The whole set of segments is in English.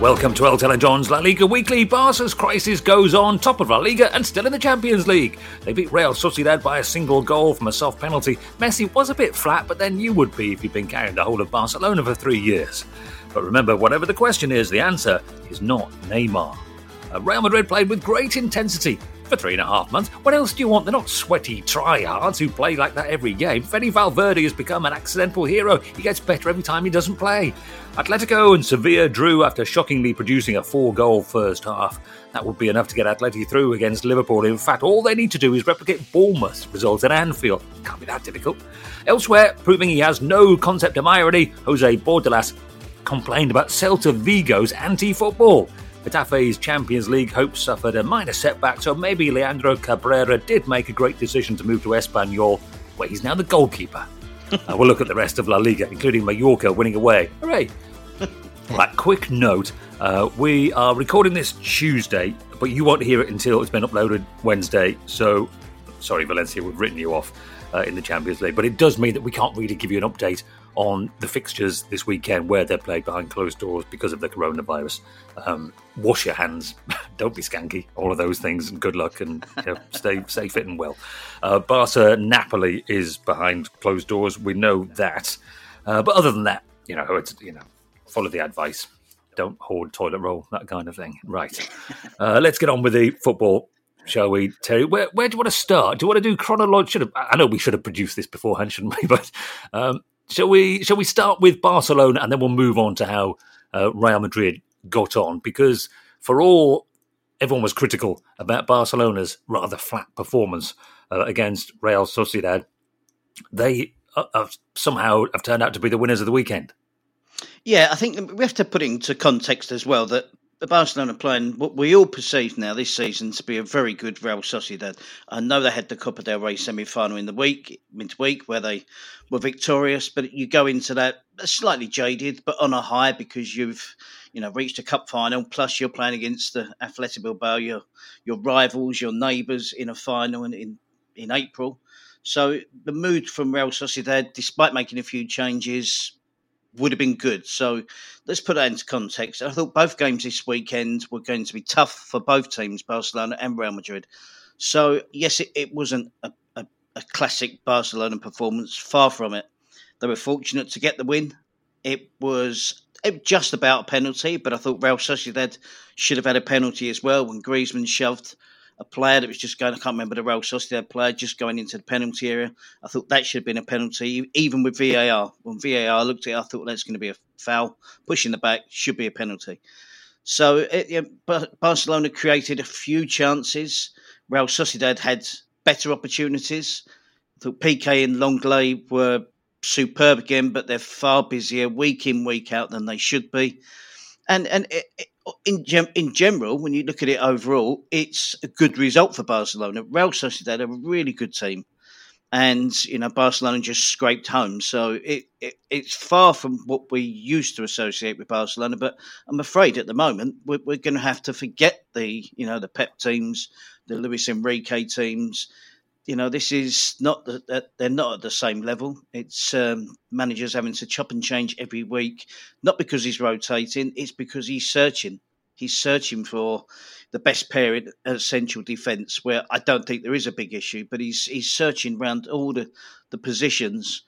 Welcome to and Jon's La Liga Weekly. Barca's crisis goes on, top of La Liga and still in the Champions League. They beat Real Sociedad by a single goal from a soft penalty. Messi was a bit flat, but then you would be if you'd been carrying the whole of Barcelona for three years. But remember, whatever the question is, the answer is not Neymar. Uh, Real Madrid played with great intensity for three and a half months. What else do you want? They're not sweaty tryhards who play like that every game. Fede Valverde has become an accidental hero. He gets better every time he doesn't play. Atletico and Sevilla drew after shockingly producing a four goal first half. That would be enough to get Atleti through against Liverpool. In fact, all they need to do is replicate Bournemouth's results at Anfield. Can't be that difficult. Elsewhere, proving he has no concept of irony, Jose Bordalas complained about Celta Vigo's anti football. Getafe's Champions League hopes suffered a minor setback, so maybe Leandro Cabrera did make a great decision to move to Espanyol, where he's now the goalkeeper. uh, we'll look at the rest of La Liga, including Mallorca winning away. Hooray! Right, quick note. Uh, we are recording this Tuesday, but you won't hear it until it's been uploaded Wednesday. So, sorry, Valencia, we've written you off uh, in the Champions League. But it does mean that we can't really give you an update on the fixtures this weekend where they're played behind closed doors because of the coronavirus. Um, wash your hands, don't be skanky, all of those things, and good luck and you know, stay, stay fit and well. Uh, Barca Napoli is behind closed doors. We know that. Uh, but other than that, you know, it's, you know, follow the advice. Don't hoard toilet roll, that kind of thing. Right. Uh, let's get on with the football, shall we, Terry? Where, where do you want to start? Do you want to do chronological? I know we should have produced this beforehand, shouldn't we? But um, shall we? Shall we start with Barcelona and then we'll move on to how uh, Real Madrid got on? Because for all everyone was critical about Barcelona's rather flat performance uh, against Real Sociedad, they uh, have somehow have turned out to be the winners of the weekend. Yeah, I think we have to put it into context as well that the Barcelona playing what we all perceive now this season to be a very good Real Sociedad. I know they had the Copa del Rey semi-final in the week, midweek, where they were victorious, but you go into that slightly jaded, but on a high because you've you know reached a cup final. Plus, you're playing against the Athletic Bilbao, your your rivals, your neighbours in a final in in, in April. So the mood from Real Sociedad, despite making a few changes, would have been good. So let's put that into context. I thought both games this weekend were going to be tough for both teams, Barcelona and Real Madrid. So yes, it, it wasn't a, a, a classic Barcelona performance. Far from it. They were fortunate to get the win. It was it, just about a penalty, but I thought Real Sociedad should have had a penalty as well when Griezmann shoved a player that was just going, I can't remember the Real Sociedad player, just going into the penalty area. I thought that should have been a penalty, even with VAR. When VAR looked at it, I thought that's going to be a foul. Pushing the back should be a penalty. So it, yeah, Barcelona created a few chances. Real Sociedad had better opportunities. I thought Piqué and Lenglet were superb again, but they're far busier week in, week out than they should be. And and it, it, in gem, in general, when you look at it overall, it's a good result for Barcelona. Real Sociedad are a really good team, and you know Barcelona just scraped home. So it, it it's far from what we used to associate with Barcelona. But I'm afraid at the moment we're, we're going to have to forget the you know the Pep teams, the Luis Enrique teams. You know, this is not that they're not at the same level. It's um, managers having to chop and change every week, not because he's rotating, it's because he's searching. He's searching for the best pair in central defence, where I don't think there is a big issue, but he's he's searching around all the, the positions,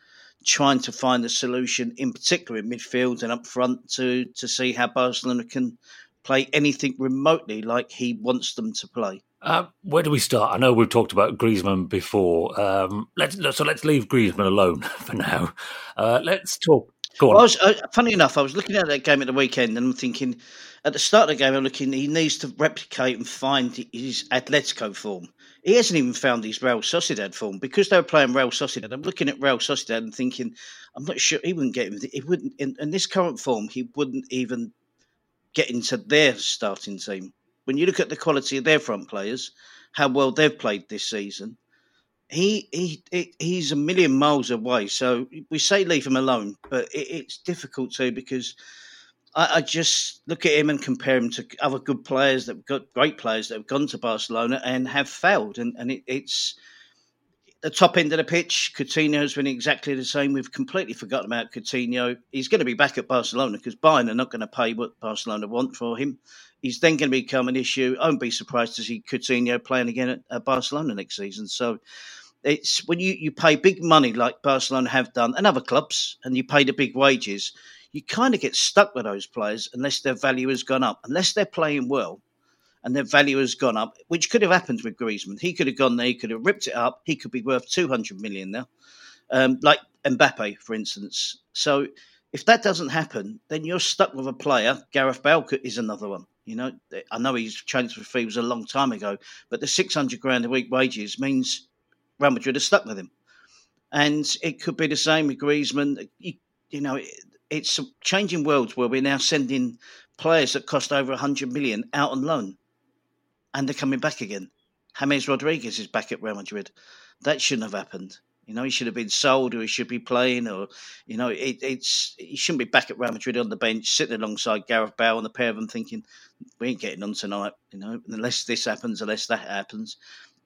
trying to find a solution, in particular in midfield and up front, to to see how Barcelona can play anything remotely like he wants them to play. Uh, where do we start? I know we've talked about Griezmann before. Um, let's so let's leave Griezmann alone for now. Uh, let's talk Go on. Well, was, uh, funny enough, I was looking at that game at the weekend and I'm thinking, at the start of the game, I'm looking, he needs to replicate and find his Atletico form. He hasn't even found his Real Sociedad form because they were playing Real Sociedad. I'm looking at Real Sociedad and thinking, I'm not sure he wouldn't get him. He wouldn't in, in this current form. He wouldn't even get into their starting team. When you look at the quality of their front players, how well they've played this season, he he he's a million miles away. So we say leave him alone, but it, it's difficult to because I, I, just look at him and compare him to other good players that got great players that have gone to Barcelona and have failed, and and it, it's the top end of the pitch. Coutinho's been exactly the same. We've completely forgotten about Coutinho. He's going to be back at Barcelona because Bayern are not going to pay what Barcelona want for him. He's then going to become an issue. I won't be surprised to see Coutinho playing again at, at Barcelona next season. So it's when you, you pay big money like Barcelona have done and other clubs, and you pay the big wages, you kind of get stuck with those players unless their value has gone up. Unless they're playing well and their value has gone up, which could have happened with Griezmann. He could have gone there, he could have ripped it up, he could be worth 200 million now, um, like Mbappe, for instance. So if that doesn't happen, then you're stuck with a player. Gareth Bale is another one. You know, I know his transfer fee was a long time ago, but the 600 grand a week wages means Real Madrid are stuck with him. And it could be the same with Griezmann. You, you know, it, it's changing worlds where we're now sending players that cost over 100 million out on loan and they're coming back again. James Rodriguez is back at Real Madrid. That shouldn't have happened. You know, he should have been sold or he should be playing or, you know, it, it's he shouldn't be back at Real Madrid on the bench, sitting alongside Gareth Bale and the pair of them thinking, we ain't getting on tonight, you know, unless this happens, unless that happens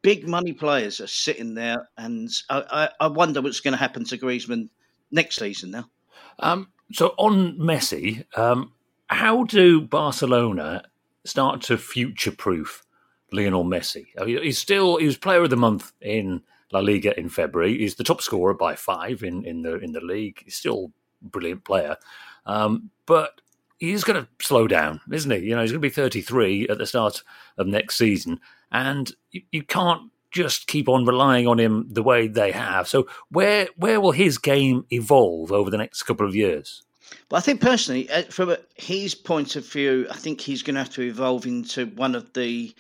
big money players are sitting there, and I, I, I wonder what's going to happen to Griezmann next season now. Um, so on Messi, um, how do Barcelona start to future-proof Lionel Messi? Mean, he's still he was Player of the Month in La Liga in February. He's the top scorer by five in, in the in the league. He's still a brilliant player, um, but he's going to slow down, isn't he? You know, he's going to be 33 at the start of next season and you, you can't just keep on relying on him the way they have. So where where will his game evolve over the next couple of years? Well, I think personally, uh, from his point of view, I think he's going to have to evolve into one of the.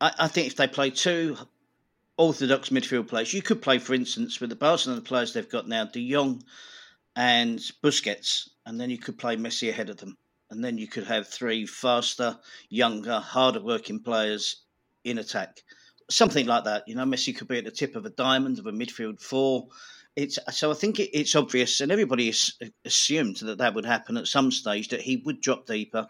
I, I think if they play two orthodox midfield players, you could play, for instance, with the Barcelona players they've got now, De Jong and Busquets, and then you could play Messi ahead of them, and then you could have three faster, younger, harder working players in attack. Something like that. You know, Messi could be at the tip of a diamond of a midfield four. It's so I think it, it's obvious, and everybody assumed that that would happen at some stage that he would drop deeper,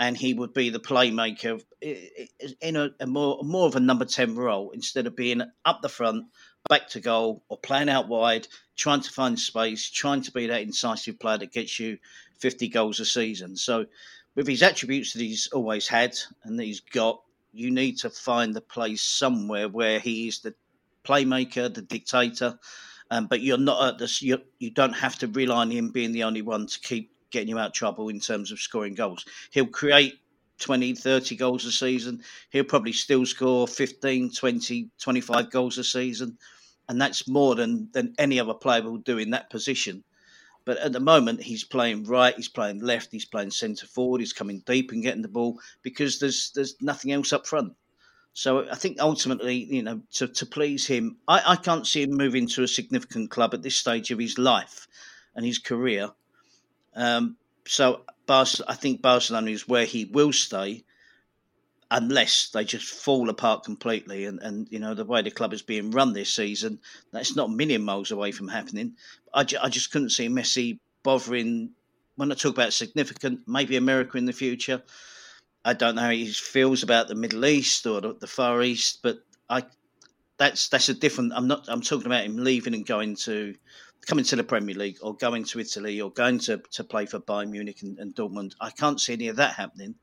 and he would be the playmaker in a, a more more of a number ten role instead of being up the front, back to goal, or playing out wide, trying to find space, trying to be that incisive player that gets you fifty goals a season. So, with his attributes that he's always had and that he's got, you need to find the place somewhere where he is the playmaker, the dictator. Um, but you're not at this. You, you don't have to rely on him being the only one to keep getting you out of trouble in terms of scoring goals. He'll create 20, 30 goals a season. He'll probably still score 15, 20, 25 goals a season. And that's more than, than any other player will do in that position. But at the moment, he's playing right, he's playing left, he's playing centre forward, he's coming deep and getting the ball because there's there's nothing else up front. So I think ultimately, you know, to, to please him, I, I can't see him moving to a significant club at this stage of his life and his career. Um, so I think Barcelona is where he will stay unless they just fall apart completely. And, and you know, the way the club is being run this season, that's not a million miles away from happening. I, ju- I just couldn't see Messi bothering. When I talk about significant, maybe America in the future. I don't know how he feels about the Middle East or the, the Far East, but I that's that's a different. I'm not. I'm talking about him leaving and going to coming to the Premier League or going to Italy or going to, to play for Bayern Munich and, and Dortmund. I can't see any of that happening.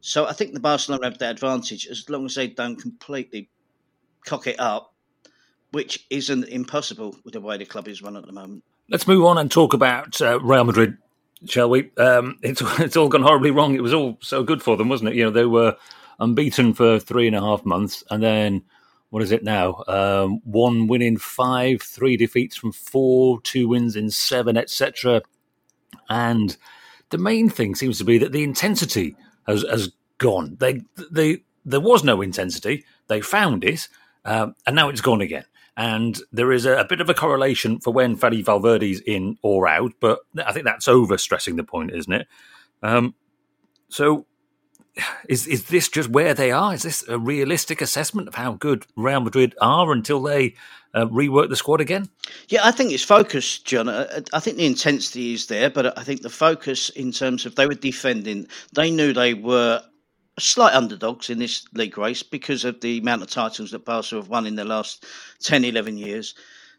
So I think the Barcelona have that advantage as long as they don't completely cock it up, which isn't impossible with the way the club is run at the moment. Let's move on and talk about uh, Real Madrid, shall we? Um, it's it's all gone horribly wrong. It was all so good for them, wasn't it? You know, they were unbeaten for three and a half months, and then what is it now? Um, one win in five, three defeats from four, two wins in seven, etc. And the main thing seems to be that the intensity has, has gone. They, they, there was no intensity. They found it, um, and now it's gone again. And there is a, a, bit of a correlation for when Fede Valverde's in or out, but I think that's overstressing the point, isn't it? Um, so is is this just where they are? Is this a realistic assessment of how good Real Madrid are until they uh, rework the squad again? Yeah, I think it's focus, Jon. I think the intensity is there, but I think the focus in terms of they were defending, they knew they were slight underdogs in this league race because of the amount of titles that Barca have won in the last 10, 11 years.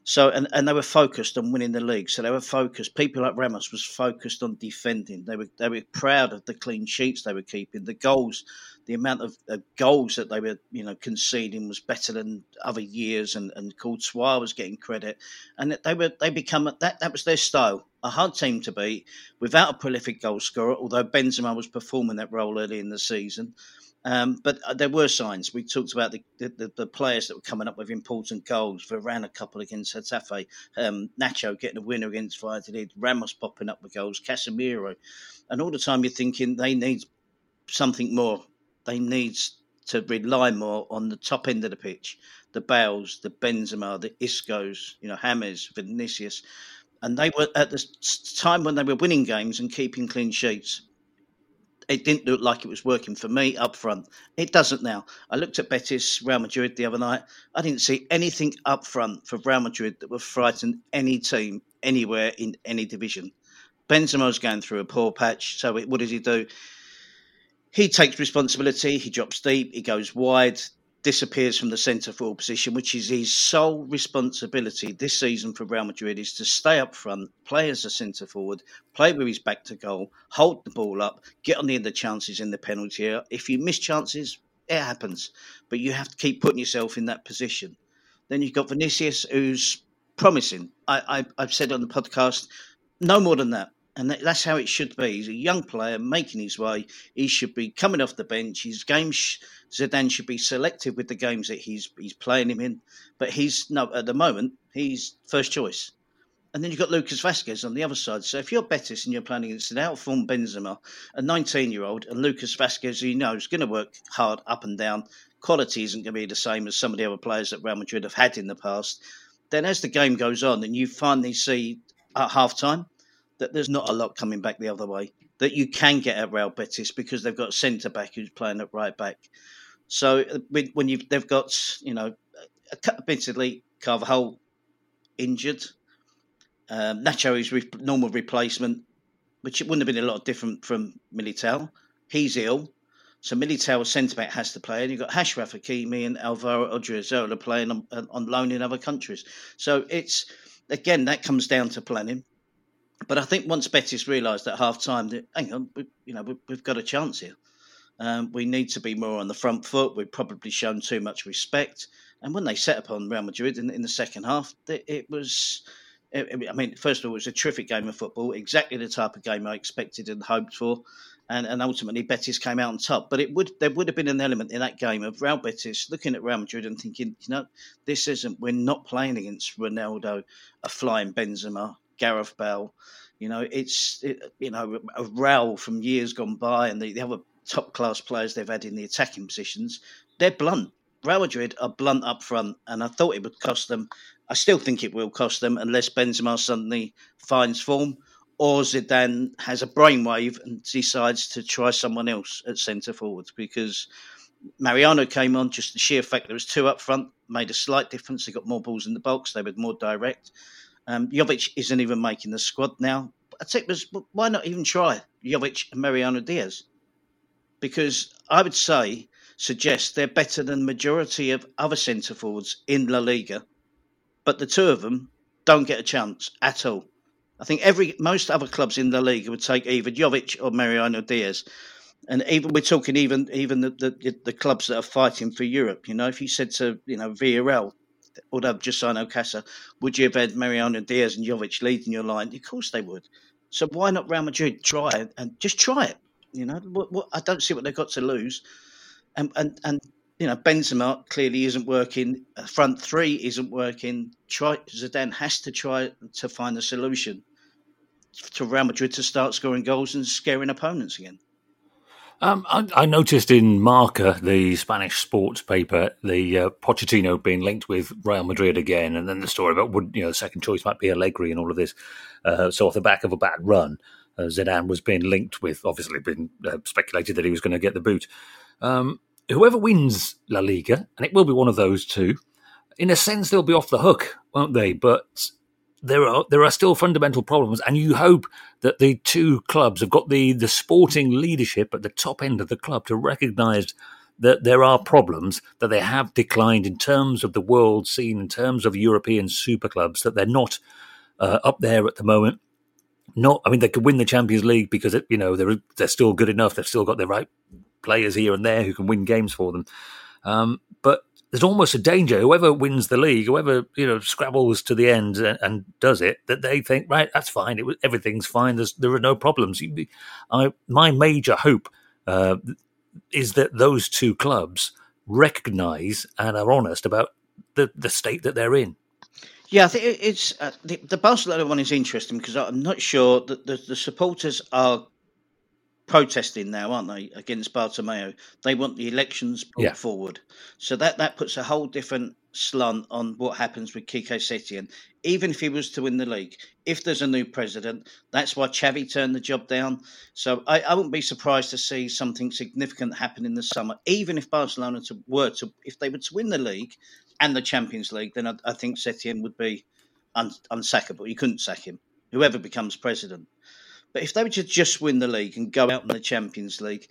So and, and they were focused on winning the league. So they were focused. People like Ramos was focused on defending. They were they were proud of the clean sheets they were keeping. The goals, the amount of uh, goals that they were you know conceding was better than other years. And and Courtois was getting credit. And they were they become that that was their style. A hard team to beat without a prolific goal scorer. Although Benzema was performing that role early in the season. Um, but uh, there were signs. We talked about the, the, the, players that were coming up with important goals. Varane a couple against Getafe, um, Nacho getting a winner against Valladolid, Ramos popping up with goals, Casemiro, and all the time you're thinking they need something more. They need to rely more on the top end of the pitch, the Bales, the Benzema, the Iscos, you know, Hazard, Vinicius, and they were at the time when they were winning games and keeping clean sheets it didn't look like it was working for me up front. It doesn't now. I looked at Betis, Real Madrid the other night. I didn't see anything up front for Real Madrid that would frighten any team anywhere in any division. Benzema's going through a poor patch. So what does he do? He takes responsibility. He drops deep. He goes wide disappears from the centre forward position, which is his sole responsibility this season for Real Madrid, is to stay up front, play as a centre forward, play with his back to goal, hold the ball up, get on the end of chances in the penalty area. If you miss chances, it happens, but you have to keep putting yourself in that position. Then you've got Vinicius, who's promising. I, I, I've said on the podcast, no more than that and that's how it should be. He's a young player making his way. He should be coming off the bench. His game, Zidane should be selective with the games that he's he's playing him in. But he's no at the moment he's first choice. And then you've got Lucas Vázquez on the other side. So if you're Betis and you're playing against an outformed Benzema, a 19-year-old, and Lucas Vázquez, who you know is going to work hard up and down, quality isn't going to be the same as some of the other players that Real Madrid have had in the past. Then as the game goes on, and you finally see at half time that there's not a lot coming back the other way. That you can get at Real Betis because they've got centre back who's playing at right back. So uh, when you they've got you know admittedly Carvajal injured, um, Nacho is re- normal replacement, which it wouldn't have been a lot different from Militao. He's ill, so Militao centre back has to play, and you've got Achraf Hakimi and Alvaro Odriozola playing on, on loan in other countries. So it's again that comes down to planning. But I think once Betis realised at half time that, hang on, we, you know, we, have got a chance here. Um, we need to be more on the front foot. We've probably shown too much respect. And when they set upon Real Madrid in, in the second half, it, it was. It, I mean, first of all, it was a terrific game of football, exactly the type of game I expected and hoped for, and, and ultimately Betis came out on top. But it would there would have been an element in that game of Real Betis looking at Real Madrid and thinking, you know, this isn't. We're not playing against Ronaldo, a flying Benzema, Gareth Bale. You know, it's it, you know a row from years gone by, and the, the other top class players they've had in the attacking positions. They're blunt. Real Madrid are blunt up front, and I thought it would cost them. I still think it will cost them unless Benzema suddenly finds form or Zidane has a brainwave and decides to try someone else at centre forward because Mariano came on just the sheer fact there was two up front made a slight difference. They got more balls in the box. They were more direct. Um, Jovic isn't even making the squad now. I'd say, was, why not even try Jovic and Mariano Diaz? Because I would say, suggest they're better than the majority of other centre forwards in La Liga, but the two of them don't get a chance at all. I think every most other clubs in the league would take either Jovic or Mariano Diaz. And even we're talking even even the, the, the clubs that are fighting for Europe. You know, if you said to you know Villarreal, although just signed Alcácer, would you have had Mariano Diaz and Jovic leading your line? Of course they would. So why not Real Madrid try it and just try it? You know, what, what, I don't see what they've got to lose. And and and you know, Benzema clearly isn't working. Front three isn't working. Try Zidane has to try to find a solution to Real Madrid to start scoring goals and scaring opponents again. Um, I, I, noticed in Marca, the Spanish sports paper, the uh, Pochettino being linked with Real Madrid again, and then the story about would you know second choice might be Allegri and all of this. Uh, so off the back of a bad run, uh, Zidane was being linked with, obviously, been uh, speculated that he was going to get the boot. Um, whoever wins La Liga, and it will be one of those two, in a sense they'll be off the hook, won't they? But there are there are still fundamental problems, and you hope that the two clubs have got the the sporting leadership at the top end of the club to recognise that there are problems that they have declined in terms of the world scene, in terms of European super clubs, that they're not uh, up there at the moment. Not, I mean, they could win the Champions League because it, you know they're they're still good enough. They've still got the right players here and there who can win games for them. Um, but there's almost a danger whoever wins the league, whoever you know scrabbles to the end and, and does it, that they think right, that's fine. It, everything's fine. There's, there are no problems. I, my major hope uh, is that those two clubs recognise and are honest about the the state that they're in. Yeah, I think it's uh, the, the Barcelona one is interesting because I'm not sure that the, the supporters are protesting now, aren't they, against Bartomeu? They want the elections brought yeah. forward. So that, that puts a whole different slant on what happens with Quique Setien. Even if he was to win the league, if there's a new president, that's why Xavi turned the job down. So I, I wouldn't be surprised to see something significant happen in the summer. Even if Barcelona to, were to, if they were to win the league and the Champions League, then I, I think Setien would be un, unsackable. You couldn't sack him, whoever becomes president. But if they were to just win the league and go out in the Champions League,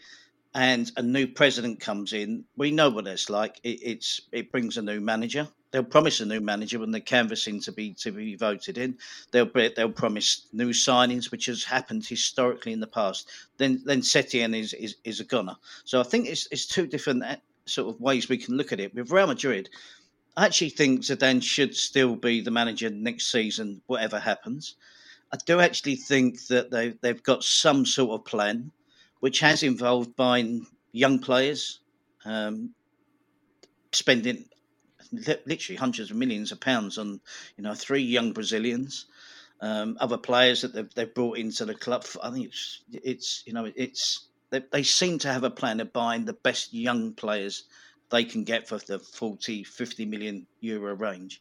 and a new president comes in, we know what it's like. It, it's it brings a new manager. They'll promise a new manager when they're canvassing to be to be voted in. They'll they'll promise new signings, which has happened historically in the past. Then then Setien is, is is a gunner. So I think it's it's two different uh, sort of ways we can look at it. With Real Madrid, I actually think Zidane should still be the manager next season, whatever happens. I do actually think that they they've got some sort of plan, which has involved buying young players, um, spending literally hundreds of millions of pounds on you know three young Brazilians, um, other players that they've, they've brought into the club. I think it's it's you know it's they, they seem to have a plan of buying the best young players they can get for the 40, 50 million euro range.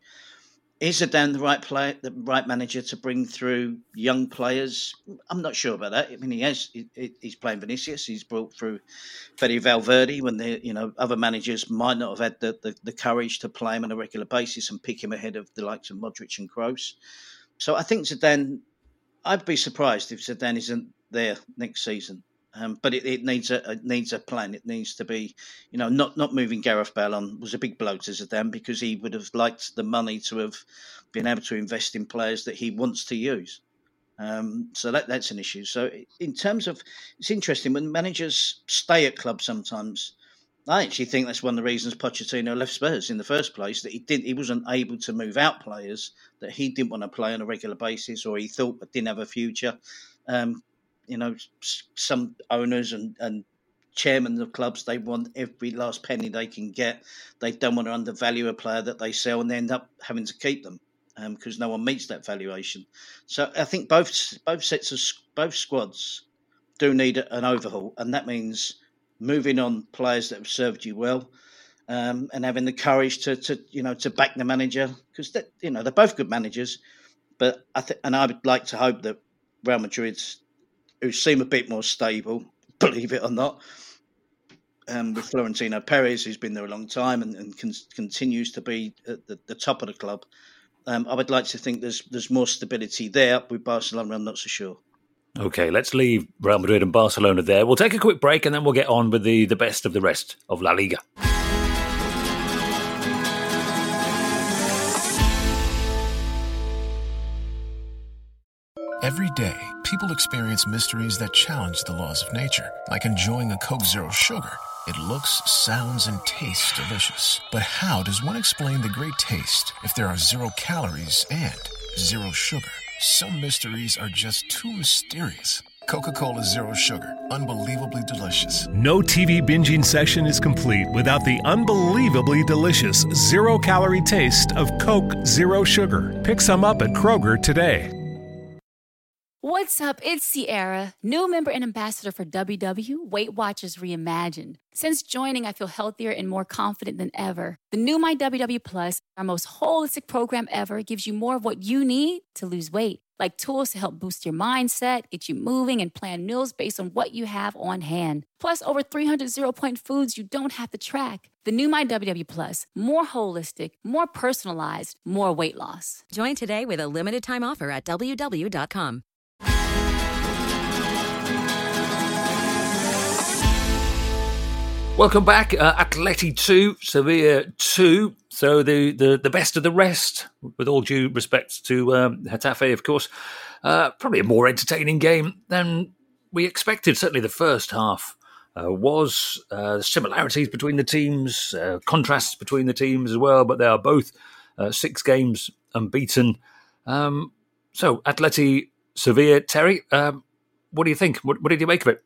Is Zidane the right player, the right manager to bring through young players? I'm not sure about that. I mean, he has. He's playing Vinicius. He's brought through Fede Valverde when the you know other managers might not have had the, the, the courage to play him on a regular basis and pick him ahead of the likes of Modric and Kroos. So I think Zidane. I'd be surprised if Zidane isn't there next season. Um, but it, it, needs a it needs a plan. It needs to be, you know, not not moving Gareth Bale on was a big blow to Zidane because he would have liked the money to have been able to invest in players that he wants to use. Um, so that that's an issue. So in terms of, it's interesting when managers stay at clubs sometimes. I actually think that's one of the reasons Pochettino left Spurs in the first place. That he didn't, he wasn't able to move out players that he didn't want to play on a regular basis, or he thought didn't have a future. Um, you know, some owners and, and chairmen of clubs, they want every last penny they can get. They don't want to undervalue a player that they sell and they end up having to keep them because um, no one meets that valuation. So I think both both sets of both squads do need an overhaul, and that means moving on players that have served you well. Um, and having the courage to, to you know to back the manager because that you know they're both good managers, but I think and I would like to hope that Real Madrid's who seem a bit more stable, believe it or not. Um, with Florentino Perez, who's been there a long time and, and con- continues to be at the, the, top of the club. Um, I would like to think there's there's more stability there. With Barcelona, I'm not so sure. Okay, let's leave Real Madrid and Barcelona there. We'll take a quick break and then we'll get on with the, the best of the rest of La Liga. Every day, people experience mysteries that challenge the laws of nature, like enjoying a Coke Zero Sugar. It looks, sounds, and tastes delicious. But how does one explain the great taste if there are zero calories and zero sugar? Some mysteries are just too mysterious. Coca Cola Zero Sugar, unbelievably delicious. No TV binging session is complete without the unbelievably delicious zero calorie taste of Coke Zero Sugar. Pick some up at Kroger today. What's up? It's Sierra, new member and ambassador for WW Weight Watchers Reimagined. Since joining, I feel healthier and more confident than ever. The new My WW Plus, our most holistic program ever, gives you more of what you need to lose weight, like tools to help boost your mindset, get you moving, and plan meals based on what you have on hand. Plus, over 300 zero point foods you don't have to track. The new My WW Plus, more holistic, more personalized, more weight loss. Join today with a limited time offer at WW.com. Welcome back. Uh, Atleti 2, Sevilla 2. So the, the, the best of the rest, with all due respect to um, Getafe, of course. Uh, probably a more entertaining game than we expected. Certainly the first half uh, was uh, similarities between the teams, uh, contrasts between the teams as well, but they are both uh, six games unbeaten. Um, so Atleti, Sevilla, Terry, um, what do you think? What, what did you make of it?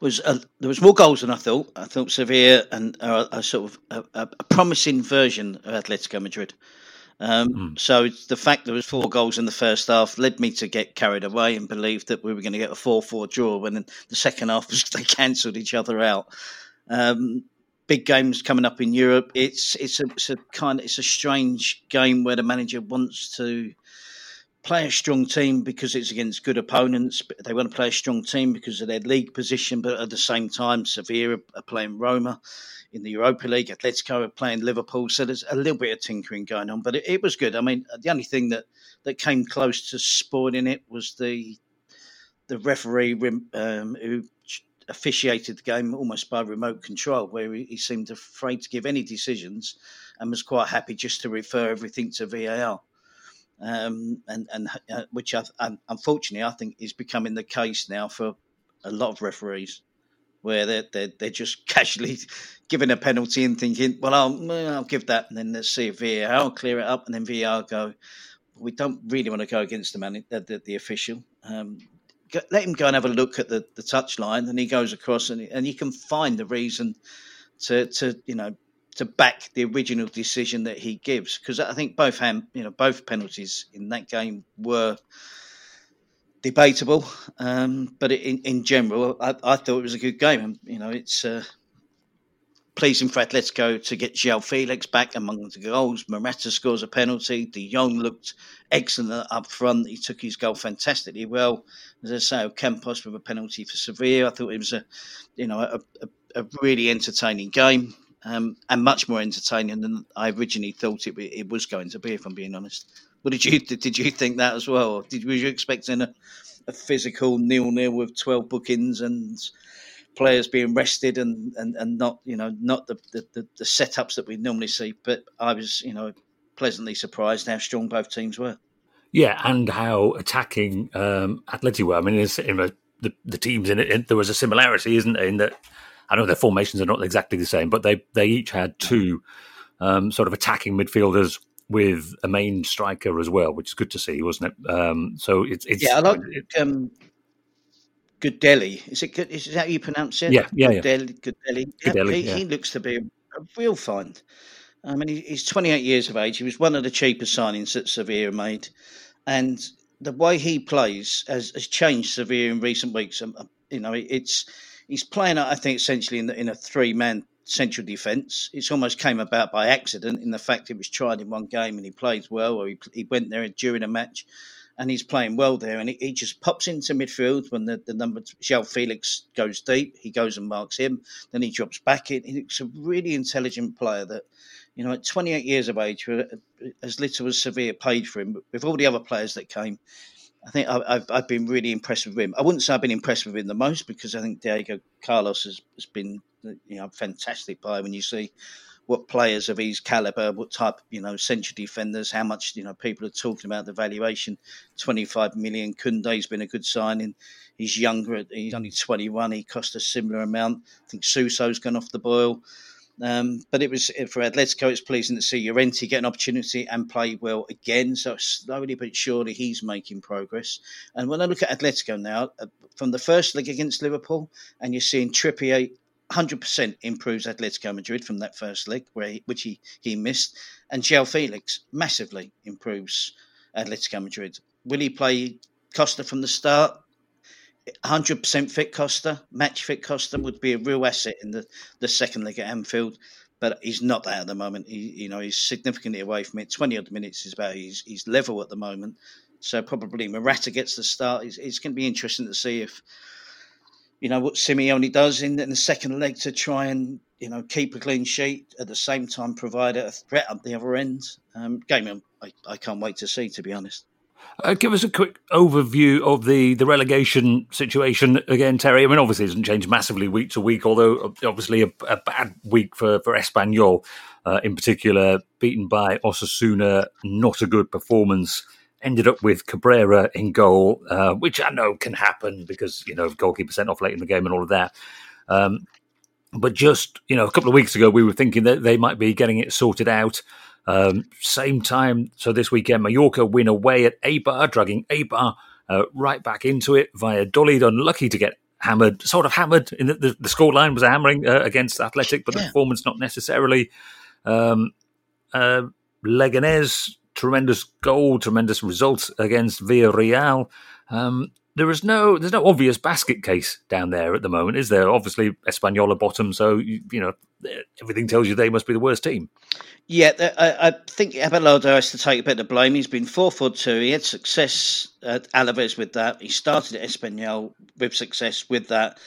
Was uh, there was more goals than I thought. I thought Sevilla and uh, a sort of a, a, promising version of Atletico Madrid. Um, mm. So the fact there was four goals in the first half led me to get carried away and believe that we were going to get a four-four draw. When the second half was they cancelled each other out. Um, big games coming up in Europe. It's it's a, it's a kind of, it's a strange game where the manager wants to play a strong team because it's against good opponents. But they want to play a strong team because of their league position. But at the same time, Sevilla are playing Roma in the Europa League. Atletico are playing Liverpool. So there's a little bit of tinkering going on. But it, it was good. I mean, the only thing that, that came close to spoiling it was the the referee um, who officiated the game almost by remote control, where he, he seemed afraid to give any decisions and was quite happy just to refer everything to VAR um, and and uh, which I, unfortunately I think is becoming the case now for a lot of referees, where they're they're, they're just casually giving a penalty and thinking, well, I'll I'll give that, and then let's see if VAR will clear it up, and then VAR go. We don't really want to go against the man, the, the, the official. Um, let him go and have a look at the, the touch line, and he goes across, and and you can find the reason to to you know to back the original decision that he gives because I think both hand, you know both penalties in that game were debatable, um, but in in general, I, I, thought it was a good game. And you know, it's uh, pleasing for Atletico to get João Felix back among the goals. Morata scores a penalty. De Jong looked excellent up front. He took his goal fantastically well. As I say, Campos with a penalty for Sevilla. I thought it was a, you know, a, a, a really entertaining game um, and much more entertaining than I originally thought it, it was going to be. If I'm being honest, what did you did you think that as well? Did were you expecting a, a physical nil nil with twelve bookings and players being rested and, and, and not you know not the, the, the setups that we normally see? But I was you know pleasantly surprised how strong both teams were. Yeah, and how attacking um, Atleti were. I mean, in the, the teams in it, there was a similarity, isn't there, in that I know their formations are not exactly the same, but they they each had two um, sort of attacking midfielders with a main striker as well, which is good to see, wasn't it? Um, so it's, it's yeah, I like it, um, Gudelj. Is it good? Is that how you pronounce it? Yeah, yeah, yeah. Good Delhi. Yeah, he, yeah. he, looks to be a, a real find. I mean, he's 28 years of age. He was one of the cheapest signings that Sevilla made, and the way he plays has, has changed Sevilla in recent weeks. Um, uh, you know, it's he's playing, I think, essentially in, the, in a three man central defence. It's almost came about by accident in the fact it was tried in one game and he played well, or he, he went there during a match and he's playing well there. And he, he just pops into midfield when the, the number João Felix goes deep. He goes and marks him. Then he drops back in. He's a really intelligent player that, you know, at 28 years of age, uh, as little as Sevilla paid for him, with all the other players that came, I think I've, I've been really impressed with him. I wouldn't say I've been impressed with him the most because I think Diego Carlos has, has been you know fantastic by when you see what players of his caliber, what type you know central defenders, how much you know people are talking about the valuation. Twenty five million. Koundé's been a good signing. He's younger. He's only twenty one. He cost a similar amount. I think Suso's gone off the boil. Um, but it was for Atletico. It's pleasing to see Llorente get an opportunity and play well again. So slowly but surely he's making progress. And when I look at Atletico now, uh, from the first leg against Liverpool, and you're seeing Trippier 100% improves Atletico Madrid from that first leg, where he, which he, he missed, and João Felix massively improves Atletico Madrid. Will he play Costa from the start. 100% fit Costa, match fit Costa would be a real asset in the, the second leg at Anfield, but he's not that at the moment. He, you know, he's significantly away from it. 20 odd minutes is about he's level at the moment. So probably Morata gets the start. It's, it's going to be interesting to see if, you know, what Simeone does in, in the second leg to try and, you know, keep a clean sheet at the same time provide a threat up the other end. Um, game I, I can't wait to see, to be honest. Uh, give us a quick overview of the, the relegation situation again, Terry. I mean, obviously, it doesn't change massively week to week, although uh, obviously a, a bad week for, for Espanyol uh, in particular, beaten by Osasuna. Not a good performance. Ended up with Cabrera in goal, uh, which I know can happen because, you know, goalkeeper sent off late in the game and all of that. Um, but just, you know, a couple of weeks ago, we were thinking that they might be getting it sorted out. Um, same time, so this weekend, Mallorca win away at Eibar, dragging Eibar uh, right back into it. Valladolid unlucky to get hammered, sort of hammered. In the, the, the scoreline was a hammering uh, against Athletic, but yeah. the performance not necessarily. Um, uh, Leganés, tremendous goal, tremendous result against Villarreal. Um, there is no there's no obvious basket case down there at the moment, is there? Obviously, Espanyol bottom, so you, you, know everything tells you they must be the worst team. Yeah, I, I think Abelardo has to take a bit of blame. He's been four for two. He had success at Alaves with that. He started at Espanyol with success with that.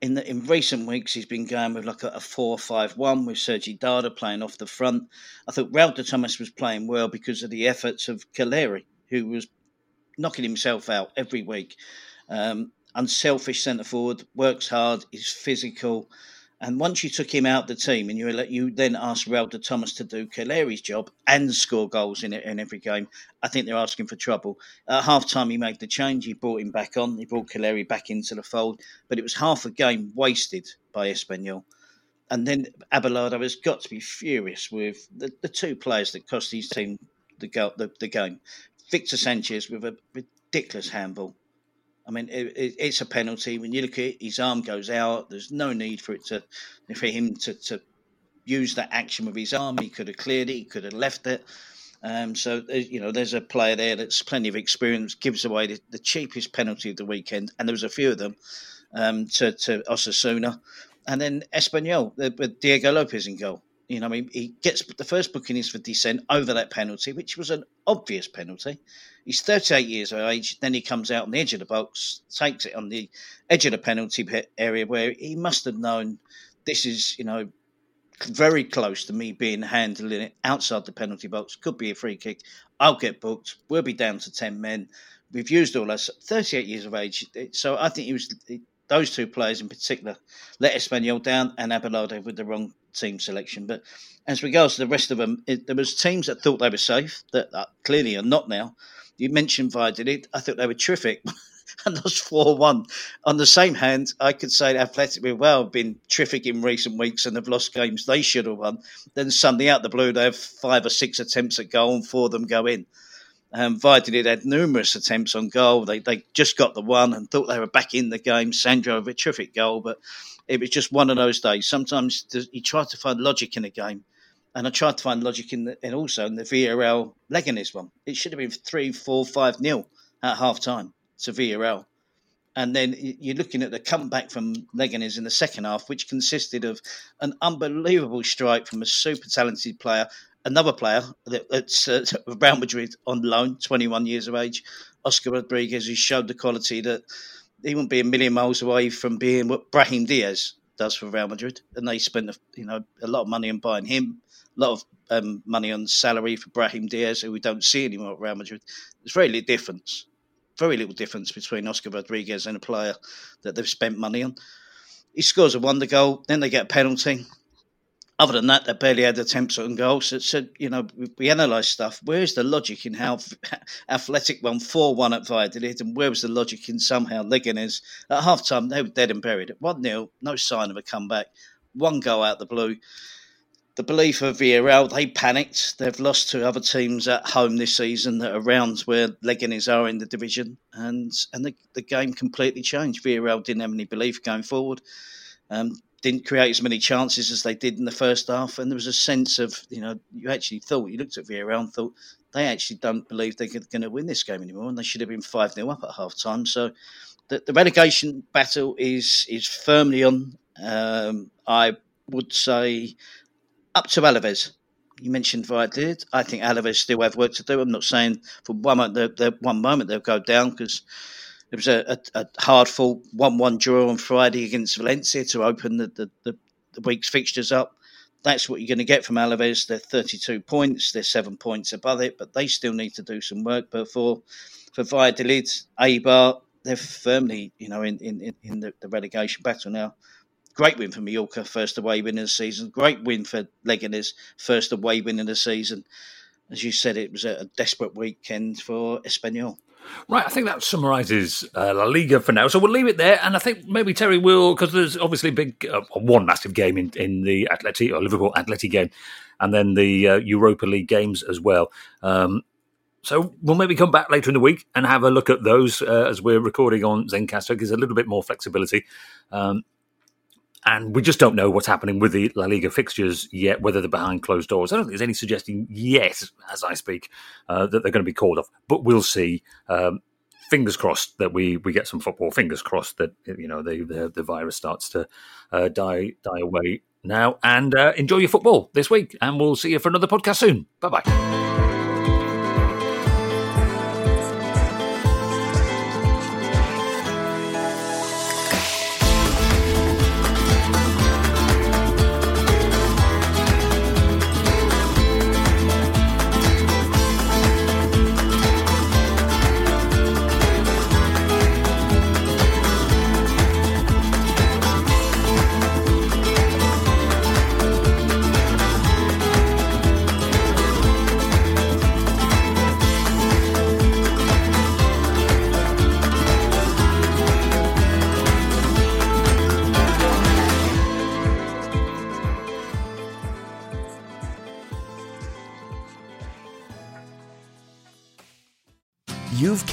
In the, in recent weeks, he's been going with like a, a four-five-one with Sergi Darder playing off the front. I thought Raul de Tomas was playing well because of the efforts of Calleri, who was knocking himself out every week. Um, unselfish centre forward, works hard, is physical. And once you took him out the team and you you then asked Raul de Tomas to do Calleri's job and score goals in in every game, I think they're asking for trouble. At half time, he made the change. He brought him back on. He brought Caleri back into the fold. But it was half a game wasted by Espanyol. And then Abelardo has got to be furious with the, the two players that cost his team the, the, the game. Victor Sanchez with a ridiculous handball. I mean, it, it, it's a penalty. When you look at it, his arm goes out. There's no need for it to, for him to, to use that action with his arm. He could have cleared it. He could have left it. Um, so you know, there's a player there that's plenty of experience, gives away the, the cheapest penalty of the weekend, and there was a few of them um, to, to Osasuna, and then Espanyol with Diego Lopez in goal. You know, I mean, he gets the first booking is for dissent over that penalty, which was an obvious penalty. He's 38 years of age. Then he comes out on the edge of the box, takes it on the edge of the penalty area where he must have known this is, you know, very close to me being handling it outside the penalty box. Could be a free kick. I'll get booked. We'll be down to 10 men. We've used all us. 38 years of age. So I think he was those two players in particular let Espanyol down and Abelardo with the wrong team selection. But as regards to the rest of them, it, there was teams that thought they were safe that uh, clearly are not now. You mentioned Valladolid. I thought they were terrific. and those 4 1. On the same hand, I could say Athletic well have been terrific in recent weeks and have lost games they should have won. Then suddenly out the blue, they have five or six attempts at goal and four of them go in. Um, Valladolid had numerous attempts on goal. They they just got the one and thought they were back in the game. Sandro a terrific goal, but it was just one of those days. Sometimes you try to find logic in a game, and I tried to find logic in, the, and also in the Villarreal Leganes one. It should have been three, four, five nil at half time to VRL. And then you're looking at the comeback from Leganes in the second half, which consisted of an unbelievable strike from a super talented player another player that's uh, Real Madrid on loan, 21 years of age, Oscar Rodriguez, who showed the quality that he wouldn't be a million miles away from being what Brahim Diaz does for Real Madrid, and they spent you know a lot of money on buying him, a lot of um, money on salary for Brahim Diaz, who we don't see anymore at Real Madrid. There's very little difference, very little difference between Oscar Rodriguez and a player that they've spent money on. He scores a wonder goal, then they get a penalty other than that, they barely had attempts on goals. So, so you know, we, we analysed stuff. Where's the logic in how Athletic won 4 1 at Valladolid, and where was the logic in somehow Leganes at half time? They were dead and buried. At 1 0, no sign of a comeback. One goal out the blue. The belief of Villarreal, they panicked. They've lost to other teams at home this season that are around where Leganes are in the division, and and the, the game completely changed. Villarreal didn't have any belief going forward. Um, didn't create as many chances as they did in the first half, and there was a sense of you know you actually thought you looked at Villarreal and thought they actually don't believe they're going to win this game anymore, and they should have been 5 0 up at half time. So the, the, relegation battle is, is firmly on. Um, I would say up to Alaves. You mentioned Valladolid. I think Alaves still have work to do. I'm not saying for one moment, one moment they'll go down because there was a, a, a hard fought 1 1 draw on Friday against Valencia to open the, the, the, the week's fixtures up that's what you're going to get from Alaves. They're 32 points. They're seven points above it, but they still need to do some work. But for for Valladolid, Eibar, they're firmly, you know, in, in, in the, the relegation battle now. Great win for Mallorca, first away win of the season. Great win for Leganes, first away win of the season. As you said, it was a desperate weekend for Espanyol. Right, I think that summarises uh, La Liga for now. So we'll leave it there, and I think maybe Terry will because there's obviously big uh, one massive game in, in the Atleti or Liverpool Atleti game, and then the uh, Europa League games as well. Um, so we'll maybe come back later in the week and have a look at those uh, as we're recording on Zencastr. There's a little bit more flexibility. Um, and we just don't know what's happening with the La Liga fixtures yet, whether they're behind closed doors. I don't think there's any suggesting yet, as I speak, uh, that they're going to be called off. But we'll see. Um, fingers crossed that we, we get some football. Fingers crossed that you know the the, the virus starts to uh, die die away now. And uh, enjoy your football this week. And we'll see you for another podcast soon. Bye bye.